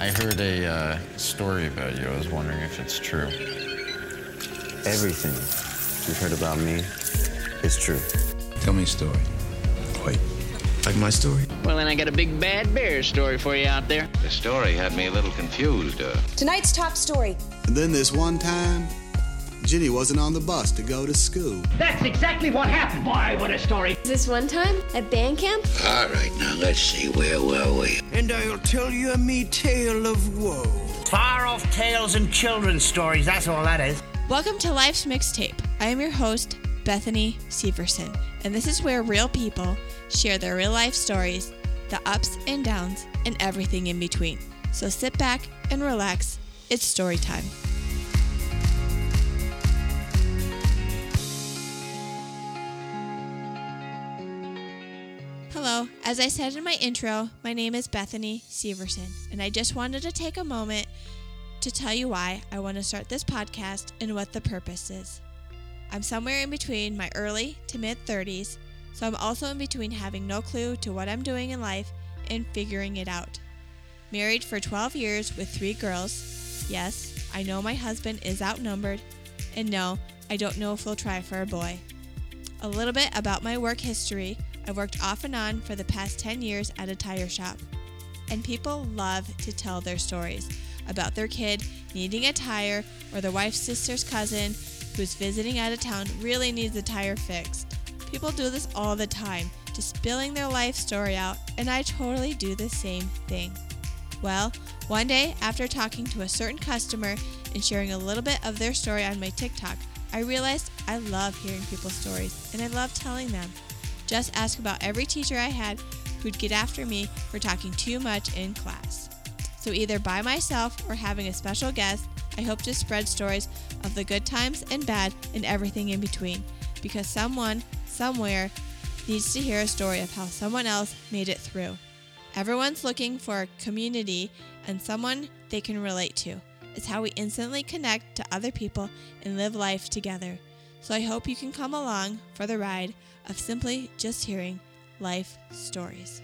I heard a uh, story about you. I was wondering if it's true. Everything you've heard about me is true. Tell me a story. Wait, like my story? Well, then I got a big bad bear story for you out there. The story had me a little confused. Uh, Tonight's top story. And then this one time, Ginny wasn't on the bus to go to school. That's exactly what happened. Boy, what a story. This one time at band camp? All right, now let's see, where were we? And I'll tell you a me tale of woe. Far off tales and children's stories, that's all that is. Welcome to Life's Mixtape. I am your host, Bethany Severson, and this is where real people share their real life stories, the ups and downs, and everything in between. So sit back and relax. It's story time. Hello, as I said in my intro, my name is Bethany Severson, and I just wanted to take a moment to tell you why I want to start this podcast and what the purpose is. I'm somewhere in between my early to mid 30s, so I'm also in between having no clue to what I'm doing in life and figuring it out. Married for 12 years with three girls. Yes, I know my husband is outnumbered, and no, I don't know if we'll try for a boy. A little bit about my work history. I've worked off and on for the past 10 years at a tire shop. And people love to tell their stories about their kid needing a tire or their wife's sister's cousin who's visiting out of town really needs a tire fixed. People do this all the time, just spilling their life story out, and I totally do the same thing. Well, one day after talking to a certain customer and sharing a little bit of their story on my TikTok, I realized I love hearing people's stories and I love telling them. Just ask about every teacher I had who'd get after me for talking too much in class. So, either by myself or having a special guest, I hope to spread stories of the good times and bad and everything in between because someone, somewhere, needs to hear a story of how someone else made it through. Everyone's looking for a community and someone they can relate to. It's how we instantly connect to other people and live life together. So I hope you can come along for the ride of simply just hearing life stories.